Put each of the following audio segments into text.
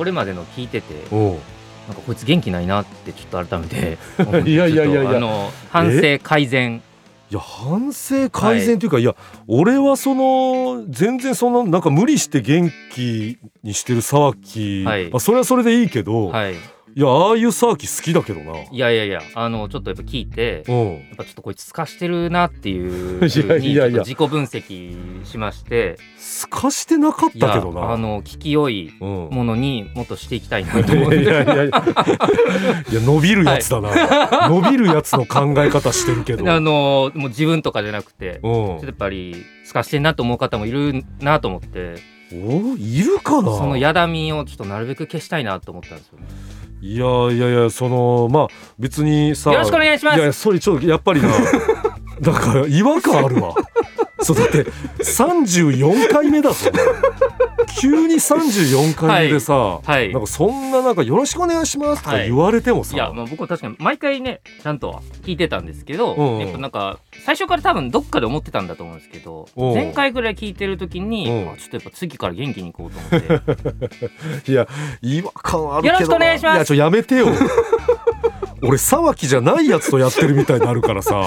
これまでの聞いててなんかこいつ元気ないなってちょっと改めて いやいやいやいや。あの反省改善。いや反省改善というか、い、や俺はその全然そのなんか無理して元気にしてる沢木、はい。まあ、それはそれでいいけど、はいい、やああいう沢木好きだけどな。いやいやいやあのちょっとやっぱ聞いてうん。やっぱちょっとこいつすかしてるなっていういやいや自己分析しまして。すかしてなかったけどな。あの聞き良いうん、ものにもっとしていきたいなと思っいやいてやいや。いや伸びるやつだな、伸びるやつの考え方してるけど。あのもう自分とかじゃなくてちうん。ょっとやっぱりすかしてんなと思う方もいるなと思って。おいるかな。そのやだみをちょっとなるべく消したいなと思ったんですよね。いやいやいやそのまあ別にさよろしくお願いしますいやそれちょっとやっぱりなだから違和感あるわそうだって34回目だぞ急に34回目でさ、はいなんかそんななんか「よろしくお願いします」とか言われてもさ、いや、まあ、僕は確かに毎回ねちゃんとは聞いてたんですけど、うん。うんやっぱなんか最初から多分どっかで思ってたんだと思うんですけど、うん。前回ぐらい聞いてる時に、うん。あちょっとやっぱ次から元気にいこうと思って。いや違和感あるけどな。よろしくお願いします。いやちょやめてよ。俺沢木じゃないやつとやってるみたいになるからさ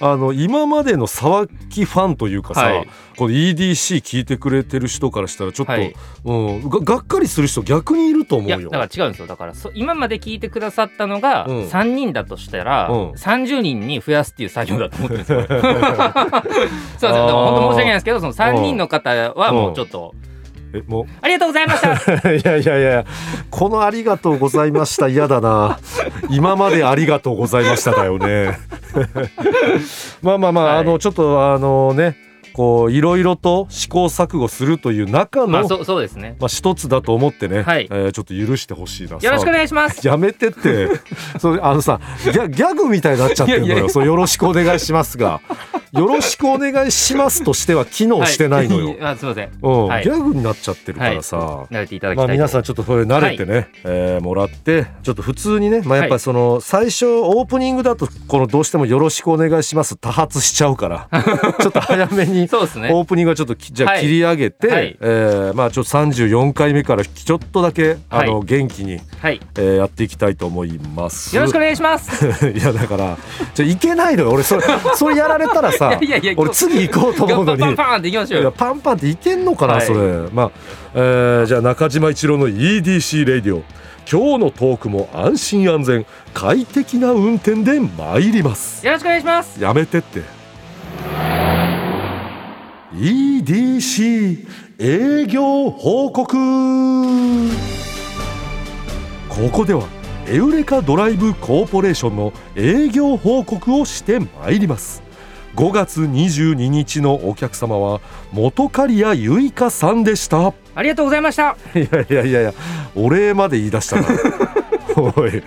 あの今までの沢木ファンというかさ、はい。この EDC 聞いてくれてる人からしたらちょっと、はい。うん、ががっかりする人逆にいると思いうやよ。だから違うんですよ。だからそ今まで聞いてくださったのがうん。3人だとしたら、うん。30人に増やすっていう作業だと思ってるんですよ。そうですだから本当申し訳ないですけどその3人の方はもうちょっと、えもありがとうございました。う いやいやいやこの「ありがとうございました」嫌だな。今まで「ありがとうございました」だよね。まあまあまあ、はい。あのちょっとあのねこういろいろと試行錯誤するという中の、まあそうですね。まあ、一つだと思ってね、はい。えーちょっと許してほしいな。よろしくおい願いします。やめてって。それあのさギャギャグみたいになっちゃってるのよ。そうよろしくお願いしますがよろしくお願いしますとしては機能してないのよ、はい、あすいません。うん。はい。ギャグになっちゃってるからさ、慣れていただきまあ、たいと、皆さんちょっとそれ慣れてね、えーもらってちょっと普通にね、まあ、やっぱりその最初オープニングだとこのどうしても「よろしくお願いします」多発しちゃうから ちょっと早めにそうですね。オープニングはちょっときじゃあはい。切り上げて、はい。えーまあちょっと34回目からちょっとだけあの、は元気に、はい。えーやっていきたいと思います。よろしくお願いします。いやだからじゃいけないのよ。俺それそれやられたらさいやいや俺次行こうと思うのに。パンパンっていきましょうパンパンっていけんのかな、はい。それまあ、えーじゃあ中島一郎の EDC レディオ。今日のトークも安心安全快適な運転で参ります。よろしくお願いします。やめてって。EDC 営業報告。ここではエウレカドライブコーポレーションの営業報告をしてまいります5月22日のお客様は元刈谷ゆいかさんでした。ありがとうございました。いやいやいやいやお礼まで言い出したな。おい。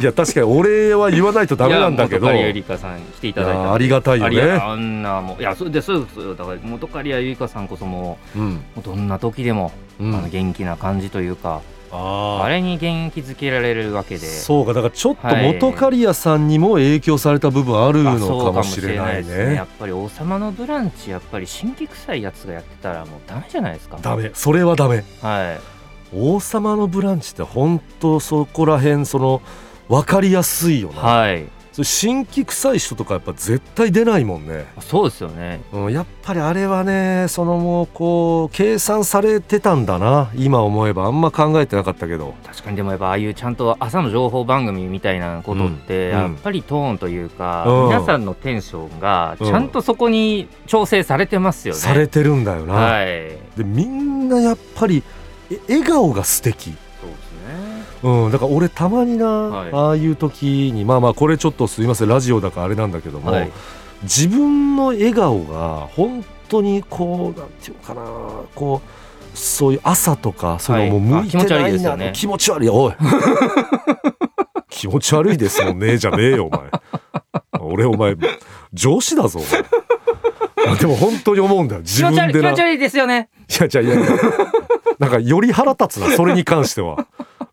いや確かにお礼は言わないとダメなんだけど。元刈谷ゆりかさん来ていただいたありがたいよね。あんなもういやそうでそうです。よだから元刈谷ゆりかさんこそもううどんな時でも、うん。あの元気な感じというかああれに元気づけられるわけで。そうかだからちょっとはい。元刈谷さんにも影響された部分あるあのかもしれないですね。やねっぱり王様のブランチやっぱり新規臭いやつがやってたらもうダメじゃないですか。ダメ。それはダメ。はい。王様のブランチって本当そこら辺その分かりやすいよな、はい新規臭い人とかやっぱ絶対出ないもんね、そうですよね。うん、やっぱりあれはねそのもうこう計算されてたんだな。今思えば。あんま考えてなかったけど。確かにでもやっぱああいうちゃんと朝の情報番組みたいなことって、うんやっぱりトーンというか、うん。皆さんのテンションがちゃんとそこに調整されてますよね。されてるんだよな、はい。でみんなやっぱりえ笑顔が素敵。そうん、だから俺たまにな、はい。ああいう時にまあまあこれちょっとすいませんラジオだからあれなんだけども、はい。自分の笑顔が本当にこうなんていうのかなこそういう朝とかそのもう向いてあ気持ち悪ないいなですよね。気持ち悪い。おい。気持ち悪いですもんねじゃねえよお前。俺お前上司だぞお前。でも本当に思うんだよ。自気持ち分でな悪い気持ち悪いですよね。いやじゃいやいや。なんかより腹立つなそれに関しては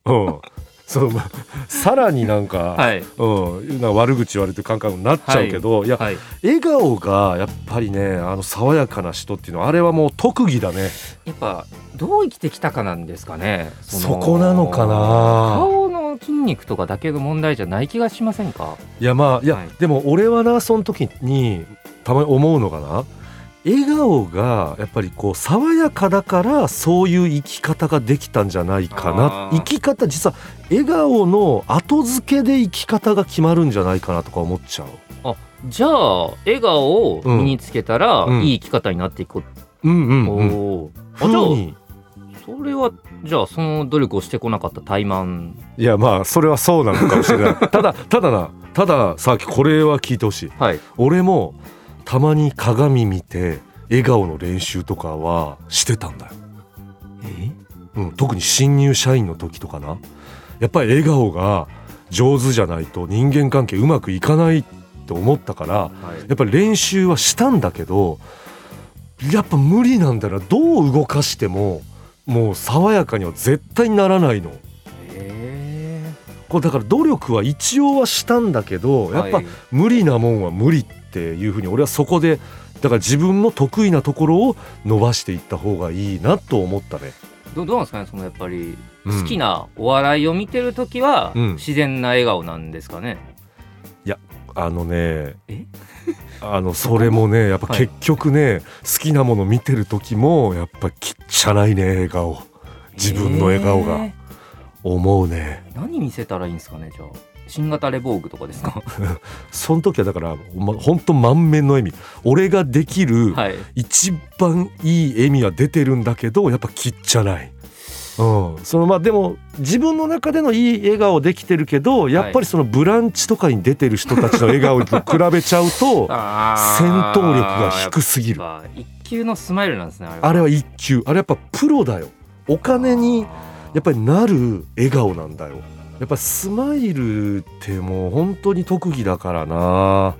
うん。そのまさらになんか、はい。うん、なんか悪口言われてる感覚になっちゃうけど、い、やはい。笑顔がやっぱりねあの爽やかな人っていうのはあれはもう特技だね。やっぱどう生きてきたかなんですかね。そこなのかな。顔の筋肉とかだけの問題じゃない気がしませんか？いやまあいや、はい。でも俺はなその時にたまに思うのがな笑顔がやっぱりこう爽やかだからそういう生き方ができたんじゃないかな。生き方実は笑顔の後付けで生き方が決まるんじゃないかなとか思っちゃう。じゃあ笑顔を身につけたら、うん。いい生き方になっていく、う。んうんうん。おじゃあそれはじゃあその努力をしてこなかった怠慢いやまあそれはそうなのかもしれない。ただただなたださっきこれは聞いてほしい。はい。俺もたまに鏡見て笑顔の練習とかはしてたんだよ。え？うん、特に新入社員の時とかな。やっぱり笑顔が上手じゃないと人間関係うまくいかないって思ったからはい。やっぱり練習はしたんだけどやっぱ無理なんだな。どう動かしてももう爽やかには絶対にならないの。えこれだから努力は一応はしたんだけどやっぱはい。無理なもんは無理っていうふうに俺はそこでだから自分の得意なところを伸ばしていった方がいいなと思ったね。どどうなんですかねそのやっぱりうん。好きなお笑いを見てる時はうん。自然な笑顔なんですかね、あのねえ？あのそれもね やっぱはい結局ね、好きなもの見てる時もやっぱきっちゃないね笑顔。自分の笑顔が。え思うね。ー何見せたらいいんですかねじゃあ新型レボーグとかですか？その時はだから、ま、ほんと満面の笑み。俺ができるはい。一番いい笑みは出てるんだけどやっぱきっちゃない。うん、そのまあでも自分の中でのいい笑顔できてるけどやっぱりそのブランチとかに出てる人たちの笑顔と比べちゃうと あ戦闘力が低すぎる。一級のスマイルなんですねあれは。あれは一級。あれやっぱプロだよ。お金にやっぱりなる笑顔なんだよやっぱスマイルってもう本当に特技だからな。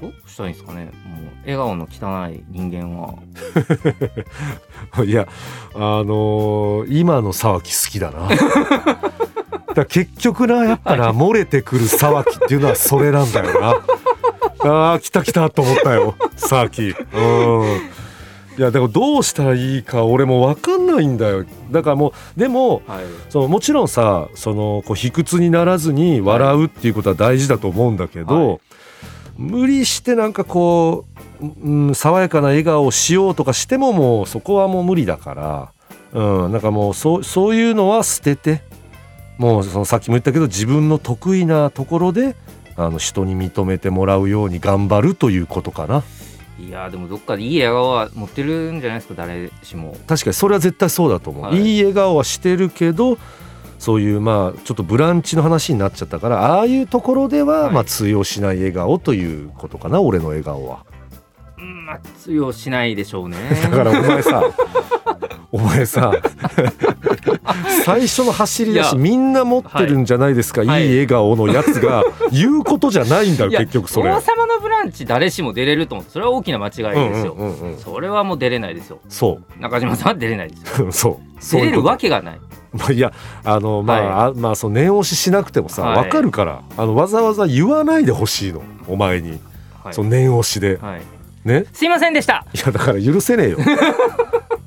どうしたらいいんですかね。もう笑顔の汚い人間は。いやあのー今の沢木好きだな。だ結局なやっぱな、漏れてくる沢木っていうのはそれなんだよな。あー来た来たと思ったよ沢木。うんいやでもどうしたらいいか俺も分かんないんだよ。だからもうでもはい。そのもちろんさそのこう卑屈にならずに笑うっていうことは大事だと思うんだけど、はい。無理してなんかこう、うん、爽やかな笑顔をしようとかしてももうそこはもう無理だから、うん、なんかもうそうそういうのは捨ててもうそのさっきも言ったけど自分の得意なところであの人に認めてもらうように頑張るということかな。いやーでもどっかでいい笑顔は持ってるんじゃないですか誰しも。確かにそれは絶対そうだと思う、はい。い、い笑顔はしてるけどそういうまあちょっとブランチの話になっちゃったからああいうところでははい。まあ通用しない笑顔ということかな俺の笑顔は。うんまあ通用しないでしょうね。だからお前さお前さ 最初の走り出しみんな持ってるんじゃないですか、はい。い、い笑顔のやつが 言うことじゃないんだよ結局それ。王様のブランチ誰しも出れると思う。それは大きな間違いですよ、うんうんうんうん。それはもう出れないですよ。そ中島さんは出れないですよ。う。そう出れるわけがない。まあいやあのまあ、あまあその念押ししなくてもさはい。わ、かるからあのわざわざ言わないでほしいのお前に、はい。その念押しで、はい。ね？すいませんでした。いやだから許せねえよ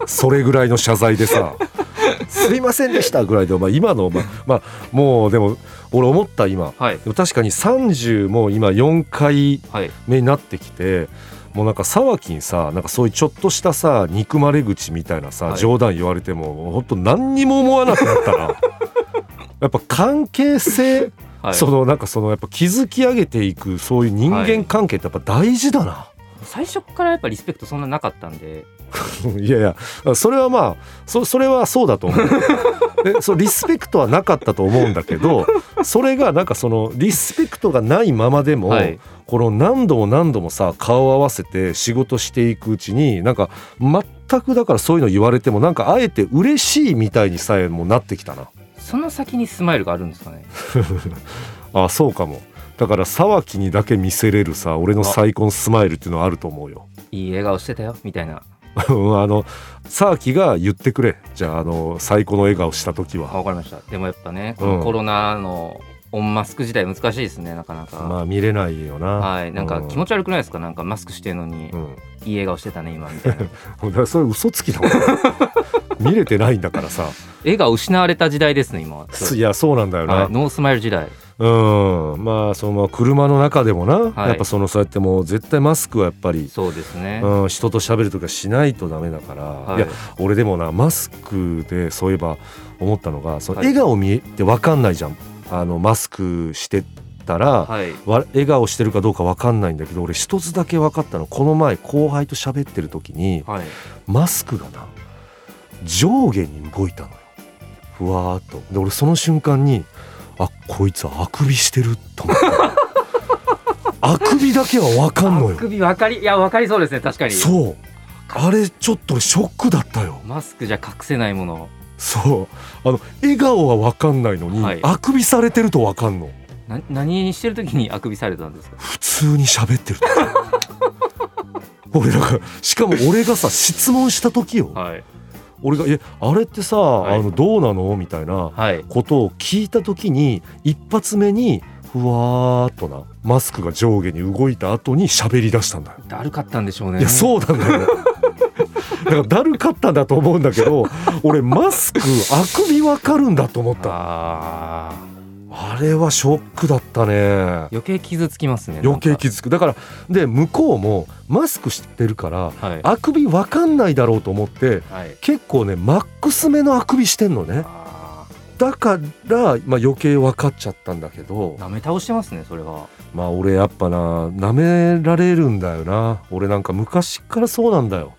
それぐらいの謝罪でさ「すいませんでした」ぐらいでお前今のまあまあもうでも俺思った今。はい。でも確かに30も今4回はい目になってきてもうなんか沢木にさなんかそういうちょっとしたさ憎まれ口みたいなさ、はい。冗談言われても本当何にも思わなくなったな。やっぱ関係性、はい。そのなんかそのやっぱ築き上げていくそういう人間関係ってやっぱ大事だな、最初からやっぱリスペクトそんななかったんで いやいやそれはまあそそれはそうだと思う。でそリスペクトはなかったと思うんだけどそれがなんかそのリスペクトがないままでも、はい。この何度も何度もさ顔を合わせて仕事していくうちになんか全くだからそういうの言われてもなんかあえて嬉しいみたいにさえもなってきたな。その先にスマイルがあるんですかね？あそうかも。だから沢木にだけ見せれるさ俺の最高のスマイルっていうのはあると思うよ。いい笑顔してたよみたいな。うんあの沢木が言ってくれ。じゃああの最高の笑顔した時あは分かりました。でもやっぱねコロナのオンマスク時代難しいですねなかなか、まあ見れないよな。はい。なんか気持ち悪くないですか？なんかマスクしてるのに。うん、いい笑顔してたね今みたいな。それ嘘つきだもん 見れてないんだからさ。絵が失われた時代ですね今は、いやそうなんだよな、はい、ノースマイル時代うん。まあそのまあ車の中でもな、はい。やっぱそのそうやってもう絶対マスクはやっぱり、そうですね、うん、人と喋るとかしないとダメだから、はい。い、や俺でもなマスクでそういえば思ったのがそのはい。笑顔見えて分かんないじゃん。あのマスクしてたら、はい。わ笑顔してるかどうか分かんないんだけど俺一つだけ分かったの。この前後輩と喋ってる時にはい。マスクがな上下に動いたのよ。ふわーっと。で俺その瞬間にあこいつあくびしてると思って。あくびだけは分かんのよ。あくび分かりいや分かりそうですね確かに。そう。あれちょっとショックだったよ。マスクじゃ隠せないもの。そう。あの笑顔は分かんないのに、はい。あくびされてると分かんの。な何してる時にあくびされたんですか？普通に喋ってる時 俺だからしかも俺がさ質問した時よ。はい俺が「えあれってさ、いあのどうなの?」みたいなはいことを聞いた時に一発目にふわーっとなマスクが上下に動いた後に喋り出したんだよ。だるかったんでしょうねいやそうなんだよ。だからだるかったんだと思うんだけど俺マスクあくびわかるんだと思ったああれはショックだったね。ー余計傷つきますね余計傷つく。だからで向こうもマスクしてるからはい。あくびわかんないだろうと思ってはい。結構ねマックス目のあくびしてんのね。あだから、まあ、余計分かっちゃったんだけど。ー舐め倒してますねそれは。まあ俺やっぱな舐められるんだよな。俺なんか昔っからそうなんだよ。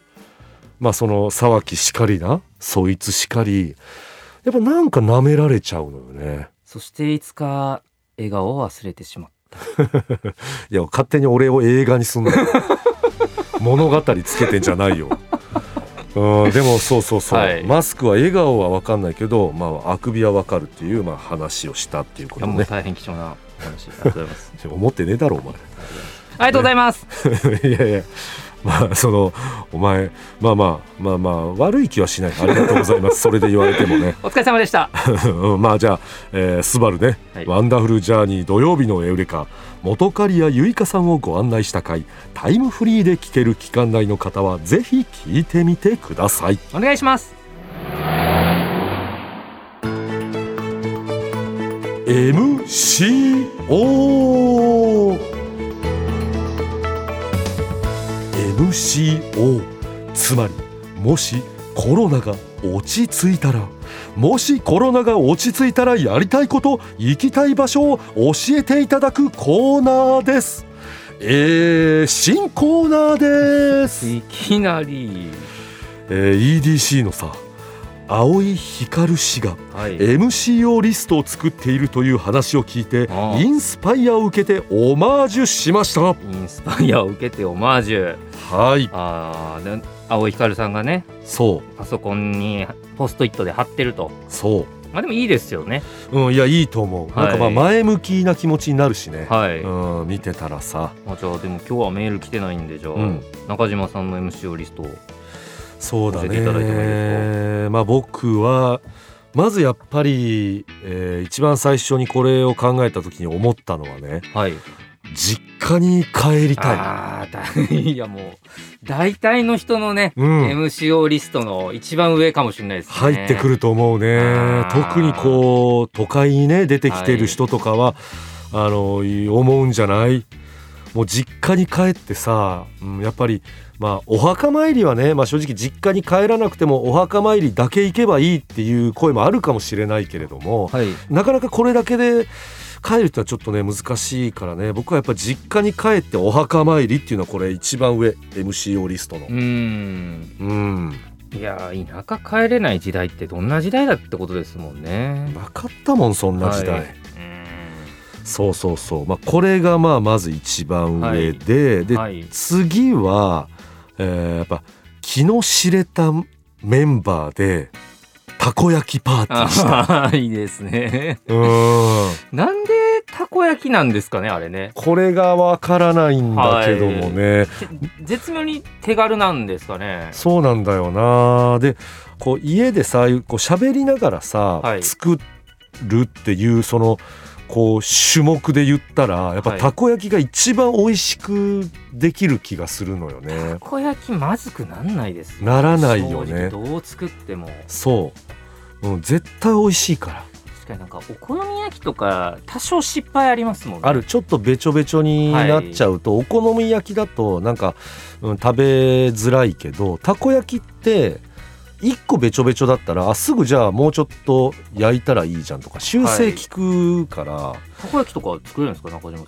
まあその沢木しかりなそいつしかり。やっぱなんか舐められちゃうのよねそしていつか笑顔を忘れてしまう いや勝手に俺を映画にすんなよ。物語つけてんじゃないよ。うんでもそうそうそう、はい。マスクは笑顔は分かんないけど、まあ、あくびは分かるっていう、まあ、話をしたっていうこいやもうとね大変貴重なお話ありがとうございます。思ってねえだろお前。ありがとうございます。いやいやまあそのお前まあまあまあまあ悪い気はしない。ありがとうございます。それで言われてもね。お疲れ様でした。う んまあじゃあ、えースバルね、はい。ワンダフルジャーニー土曜日のエウレカ。元刈谷ゆいかさんをご案内した回。タイムフリーで聞ける期間内の方はぜひ聞いてみてください。お願いします。MCO MCO つまりもしコロナが落ち着いたらもしコロナが落ち着いたらやりたいこと行きたい場所を教えていただくコーナーです。えー、新コーナーです、いきなり。えー EDC のさ青井光氏がはい。MCO リストを作っているという話を聞いてインスパイアを受けてオマージュしました。インスパイアを受けてオマージュはい。あーで青井光さんがねそう。パソコンにポストイットで貼ってると。そまあでもいいですよね。ううんいやいいと思う、はいなんかまあ前向きな気持ちになるしね、はい、うん見てたらさ。まあ、じゃあでも今日はメール来てないんでじゃあ、うん。中島さんの MCO リストをそうだ教えていいてもいいねまあ僕はまずやっぱり、えー一番最初にこれを考えた時に思ったのはねはい実家に帰りたい。あいやもう大体の人のね、うん。MCO リストの一番上かもしれないですね。入ってくると思うね。特にこう都会にね出てきてる人とかは、あの思うんじゃない？もう実家に帰ってさ、うん、やっぱりまあお墓参りはね、まあ、正直実家に帰らなくてもお墓参りだけ行けばいいっていう声もあるかもしれないけれどもはい。なかなかこれだけで帰るってのはちょっとね難しいからね。僕はやっぱ実家に帰ってお墓参りっていうのはこれ一番上。MCO リストの。うーん。うん。いやー田舎帰れない時代ってどんな時代だってことですもんね。なかったもんそんな時代、はい。そうそうそう。まあこれがまあまず一番上で、で、はい。次は、えーやっぱ気の知れたメンバーでたこ焼きパーティーした。いいですね。うん。なんでたこ焼きなんですかねあれね。これがわからないんだけどもね、て絶妙に手軽なんですかね。そうなんだよな。でこう家でさこう喋りながらさ、はい。作るっていうそのこう種目で言ったらやっぱはい。たこ焼きが一番美味しくできる気がするのよね。た。こ焼きまずくなんないですよ。ならないよね。どう作っても。そう、うん、絶対美味しいから。確かになんかお好み焼きとか多少失敗ありますもんね。ある。ちょっとべちょべちょになっちゃうと、お好み焼きだとなんか、うん、食べづらいけどたこ焼きって1個べちょべちょだったらあすぐじゃあもうちょっと焼いたらいいじゃんとか修正効くから、たこ焼きとか作れるんですか中島さん？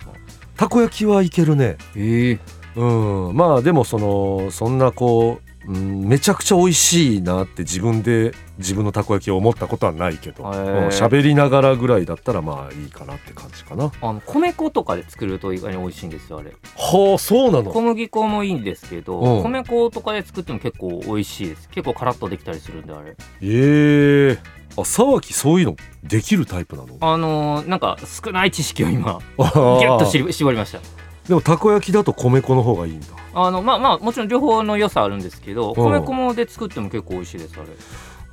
たこ焼きはいけるね。ええ。うん。まあでもそのそんなこう、うん、めちゃくちゃ美味しいなって自分で自分のたこ焼きを思ったことはないけどへうんー喋、りながらぐらいだったらまあいいかなって感じかな。あの米粉とかで作ると意外に美味しいんですよあれ。はあそうなの？小麦粉もいいんですけど、うん。米粉とかで作っても結構美味しいです。結構カラッとできたりするんであれ。ええあ沢木そういうのできるタイプなの？あのーなんか少ない知識を今あギュッと絞りましたでもたこ焼きだと米粉の方がいいんだ。あのまあまあもちろん両方の良さあるんですけどうん。米粉もで作っても結構美味しいですあれ。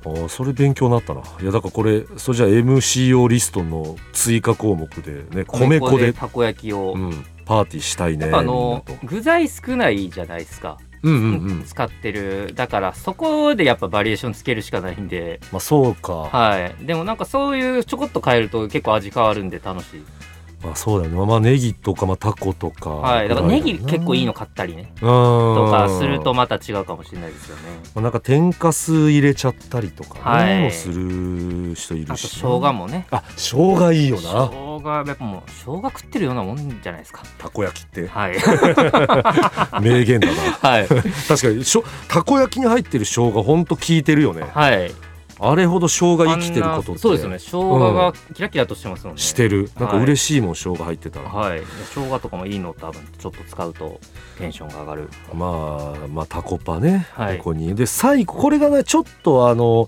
あーそれ勉強になったな。いやだからこれそれじゃあ MCO リストの追加項目でね米粉でたこ焼きを、うん、パーティーしたいねあの具材少ないじゃないですか、うんうんうん。使ってる。だからそこでやっぱバリエーションつけるしかないんで。まあそうか、はい。でもなんかそういうちょこっと変えると結構味変わるんで楽しい。まあそうだよね。まあネギとかまあタコとかはい。だからネギ結構いいのか買ったりね。ととかするとまた違うかもしれないですよね。まあ、なんか天かす入れちゃったりとかね、はい。もする人いあとるし、生姜もね。あ生姜いいよ生な姜やっぱもう生姜食ってるようなもんじゃないですか。たこ焼きって。はい。名言だな。はい。確かにしょたこ焼きに入ってる生姜ほんと効いてるよね。はいあれほど生姜生きてることそうですよね。生姜がキラキラとしてますもんね、してる。なんかはい嬉しいもん生姜入ってたら、はい。生姜とかもいいの多分ちょっと使うとテンションが上がる。まあまあタコパね、はい。ここに。で最後これがねちょっとあの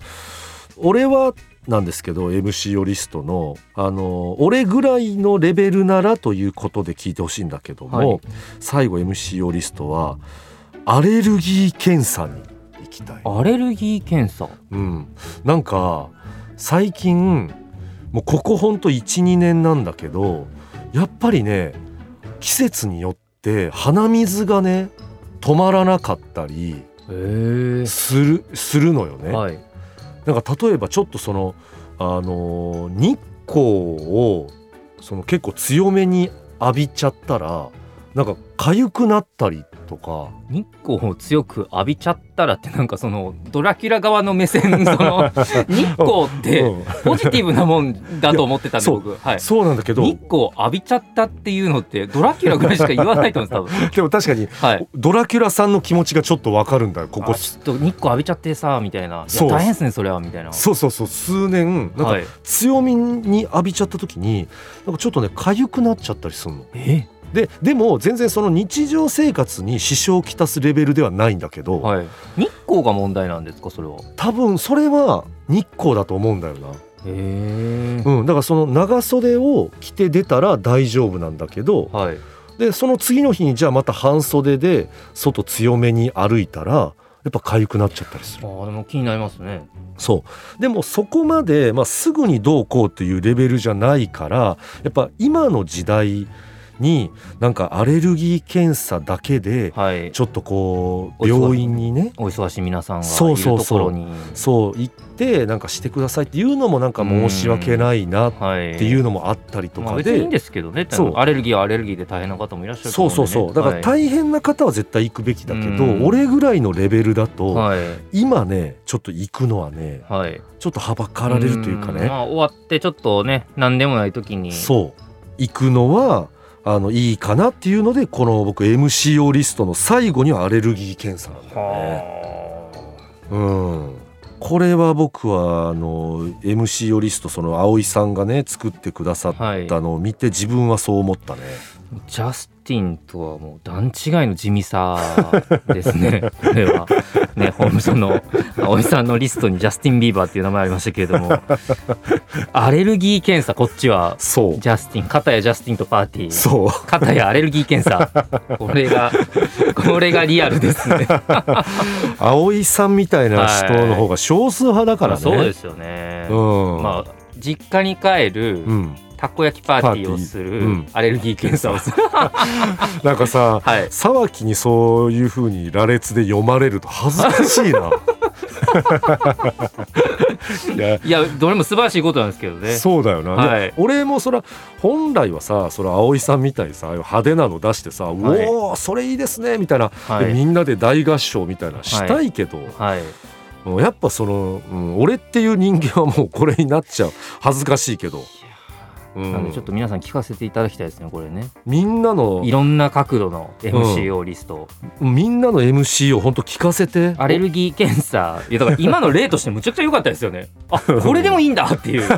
俺はなんですけど MC リストのあの俺ぐらいのレベルならということで聞いてほしいんだけども、はい。最後 MC リストはアレルギー検査に行きたい。アレルギー検査うん、なんか最近もうここほんと12年なんだけどやっぱりね季節によって鼻水がね止まらなかったりするするのよね。はいなんか例えばちょっとそのあのー日光をその結構強めに浴びちゃったらなんか痒くなったりとか。日光を強く浴びちゃったらってなんかそのドラキュラ側の目線 その日光ってうん。ポジティブなもんだと思ってたんでそう。僕。はい。そうなんだけど。日光浴びちゃったっていうのってドラキュラぐらいしか言わないと思うんですでも確かにドラキュラさんの気持ちがちょっとわかるんだよここ。あちょっと日光浴びちゃってさみたいな。大変ですねそれはみたいな。そうそうそう。数年なんかはい。強みに浴びちゃった時になんかちょっとね痒くなっちゃったりするの。え？ででも全然その日常生活に支障をきたすレベルではないんだけど、はい。日光が問題なんですかそれは？多分それは日光だと思うんだよな。へえうん、だからその長袖を着て出たら大丈夫なんだけどはい。でその次の日にじゃあまた半袖で外強めに歩いたらやっぱ痒くなっちゃったりする。あーでも気になりますね。そう。でもそこまで、まあ、すぐにどうこうっていうレベルじゃないからやっぱ今の時代になんかアレルギー検査だけではい。ちょっとこう病院にねお忙しい皆さんがいそうるそうそうところにそう行ってなんかしてくださいっていうのもなんか申し訳ないなっはいていうのもあったりとまあかでいいんですけどねそう。アレルギーはアレルギーで大変な方もいらっしゃるとそうそうそう。だからはい。大変な方は絶対行くべきだけど、うん。俺ぐらいのレベルだと、はい。今ねちょっと行くのはねはい。ちょっとはばかられるというかね、ん。まあ終わってちょっとね何でもない時に。そう。行くのはあのいいかなっていうのでこの僕 MCO リストの最後にはアレルギー検査なんだよね。うんこれは僕はあの MCO リストその葵さんがね作ってくださったのを見て自分はそう思ったね。ジャスティンとはもう段違いの地味さですね。これは。ねホームその葵さんのリストにジャスティン・ビーバーっていう名前ありましたけれども。アレルギー検査こっちは。そう。ジャスティン片やジャスティンとパーティー。そう。片やアレルギー検査。これがこれがリアルですね。葵さんみたいな人の方が少数派だからね。そうですよね、うん、まあ実家に帰るうん、たこ焼きパーティーをするうん。アレルギー検査をする。なんかさ、はい。沢木にそういう風に羅列で読まれると恥ずかしいな。いや。いやどれも素晴らしいことなんですけどね。そうだよな、はい。で俺もそら本来はさそら葵さんみたいにさ派手なの出してさ「はい。おおそれいいですね」みたいな、はい。でみんなで大合唱みたいなしたいけど、はい。やっぱその、うん俺っていう人間はもうこれになっちゃう。恥ずかしいけど、うんなんでちょっと皆さん聞かせていただきたいですねこれね。みんなのいろんな角度の MCO リスト、みんなの MC を本当聞かせて。アレルギー検査。いやだから今の例としてむちゃくちゃ良かったですよね。あこれでもいいんだっていう。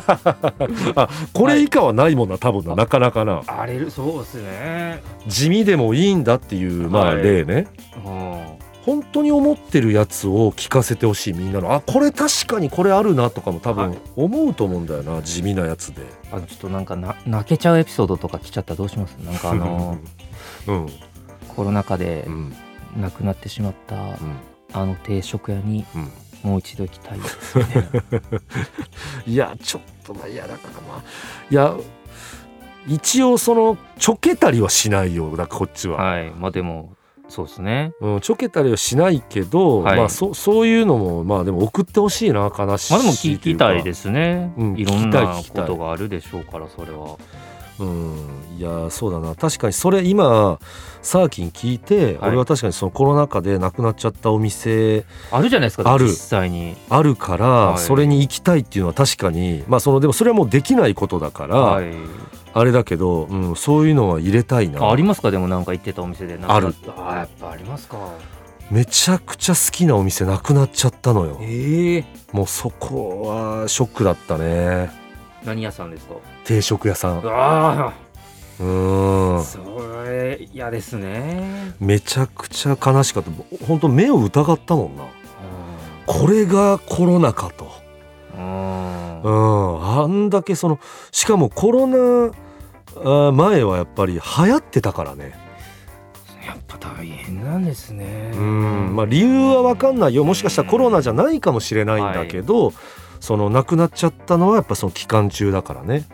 あこれ以下はないもんな多分ななかなかな。アレルそうですね。地味でもいいんだっていうまあはい。例ね、うん本当に思ってるやつを聞かせてほしいみんなの。あこれ確かにこれあるなとかも多はい。分思うと思うんだよな地味なやつで。あのちょっとなんかな泣けちゃうエピソードとか来ちゃった。らどうします？なんかあのうん。コロナ禍でうん。亡くなってしまったうん。あの定食屋にうん。もう一度行きたい。いやちょっとまあいやだからまあいや一応そのちょけたりはしないよだこっちは、はい。まあでもそうですね。うん、ちょけたりはしないけど、はい。まあそそういうのもまあでも送ってほしいな悲しいまあでも聞きたいですすね、うんいろんなことがあるでしょうからそれは。うんいやそうだな。確かにそれ今サーキン聞いて、はい。俺は確かにそのコロナ禍でなくなっちゃったお店あるじゃないですかある。実際に。あるから、はい。それに行きたいっていうのは確かにまあそのでもそれはもうできないことだから、はいあれだけど、うん、そういうのは入れたいな。あありますか？でもなんか行ってたお店で。なんかある。あやっぱありますか。めちゃくちゃ好きなお店なくなっちゃったのよ。ええもうそこはショックだったね。何屋さんですか？定食屋さん。あうん。あそれ嫌ですね。めちゃくちゃ悲しかった。本当目を疑ったもんな。これがコロナかと。うん。うん。あんだけそのしかもコロナあ前はやっぱり流行ってたからね。やっぱ大変なんですね。うん。まあ理由は分かんないよ。もしかしたらコロナじゃないかもしれないんだけど、その亡くなっちゃったのはやっぱその期間中だからね。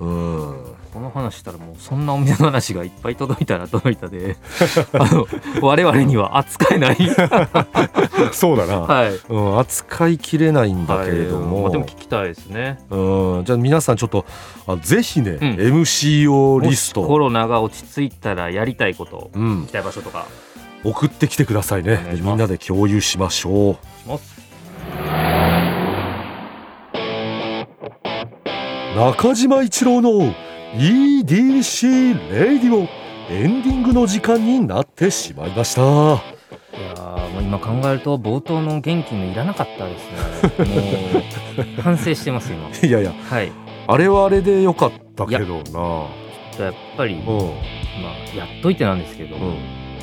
うんこの話したらもうそんなお店の話がいっぱい届いたら届いたで あの我々には扱えない。そうだな、はい。うん、扱いきれないんだけれども、はい。まあでも聞きたいですね。うん、じゃあ皆さんちょっっとあぜひね、ん。MCO リスもしコト、ロナが落ち着いたらやりたいことうん。行き、たい場所とか。送ってきてくださいね。みんなで共有しましょう。します。中島一郎の EDC レイディオエンディングの時間になってしまいました。いやーもう今考えると冒頭の元気のいらなかったですね。もう反省してます今。いやいやはい。あれはあれでよかったけどな。やっぱり、うん。まあ、やっといてなんですけど、うん。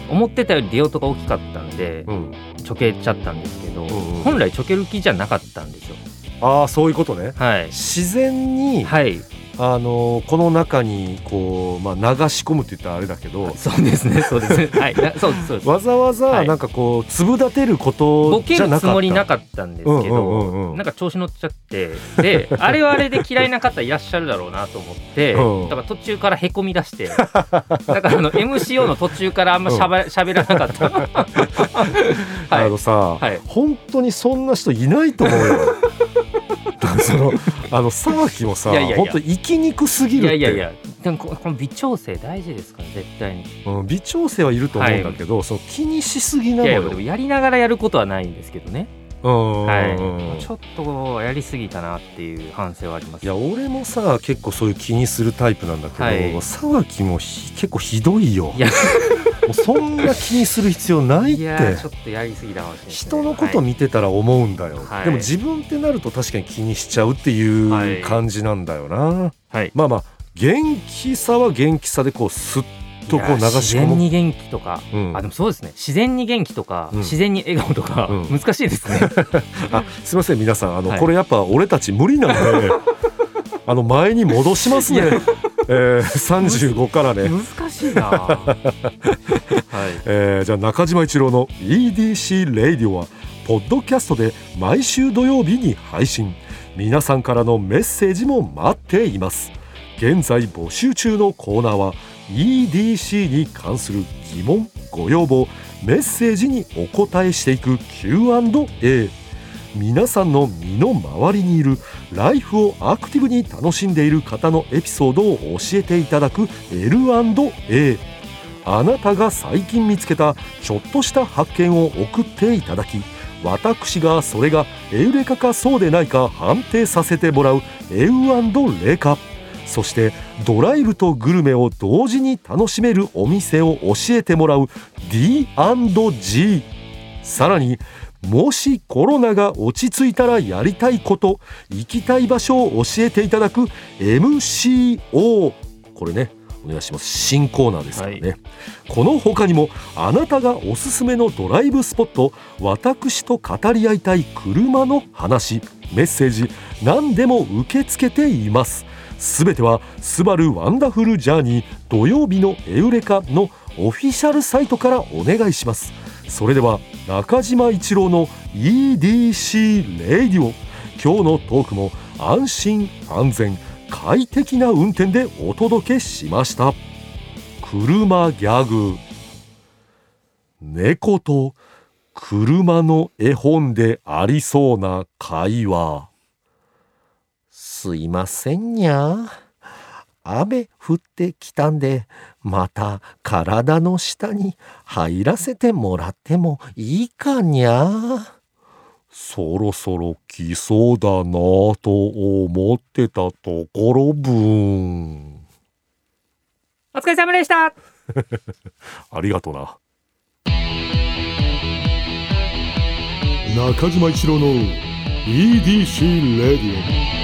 思ってたより出ようとが大きかったんで、うん。ちょけちゃったんですけど、んうん。本来ちょける気じゃなかったんですよ。ああそういうことね。はい。自然に、はいあのこの中にこう、まあ、流し込むって言ったらあれだけどそうですねそうですね。はいなそうです わざわざはい。なんかこう粒立てることボケるつじゃなかった。もりなかったんですけうんうんうんどうん。なんか調子乗っちゃってで あれはあれで嫌いな方いらっしゃるだろうなと思ってうん。だから途中からへこみ出してだからあの MCO の途中からあんましゃべしゃべらなかった。は いあのさ、はい。本当にそんな人いないと思うよ。そのあの沢木もさいやいやいや。本当生きにくすぎるって。いやいやいや。でもここの微調整大事ですから絶対に。うん、微調整はいると思うんだけど、その気にしすぎないのよ。やいやでもやりながらやることはないんですけどね。うはい、ちょっとやりすぎたなっていう反省はあります。いや俺もさ結構そういう気にするタイプなんだけど、はい、沢木も結構ひどいよ。いやもうそんな気にする必要ないって。ちょっとやりすぎたかもしれない、ね、人のこと見てたら思うんだよ、はい、でも自分ってなると確かに気にしちゃうっていう感じなんだよな、はい、まあまあ元気さは元気さでこうスッとこう流し込む。自然に元気とか、うん、あでもそうですね。自然に元気とか、うん、自然に笑顔とか、うん、難しいですね。あすみません皆さん。あの、はい、これやっぱ俺たち無理なんで あの前に戻しますね。えー、35からね。難しいな、はい。えー、じゃあ中島一郎の EDC レイディオはポッドキャストで毎週土曜日に配信。皆さんからのメッセージも待っています。現在募集中のコーナーは EDC に関する疑問ご要望メッセージにお答えしていく Q&A 皆さんの身の回りにいるライフをアクティブに楽しんでいる方のエピソードを教えていただく L&A あなたが最近見つけたちょっとした発見を送っていただき私がそれがエウレカかそうでないか判定させてもらうエウレカ。そしてドライブとグルメを同時に楽しめるお店を教えてもらう D&G さらにもしコロナが落ち着いたらやりたいこと行きたい場所を教えていただく MCO これねお願いします。新コーナーですからね、はい、この他にもあなたがおすすめのドライブスポット私と語り合いたい車の話メッセージ何でも受け付けています。すべては「スバルワンダフルジャーニー土曜日のエウレカ」のオフィシャルサイトからお願いしますそれでは中島一郎の EDC レイディオ今日のトークも安心安全快適な運転でお届けしました。車ギャグ。猫と車の絵本でありそうな会話。すいませんにゃ。雨降ってきたんで、また体の下に入らせてもらってもいいかにゃ。そろそろ来そうだなぁと思ってたところぶん。お疲れ様でした。ありがとな。中島一郎の EDC レディオ。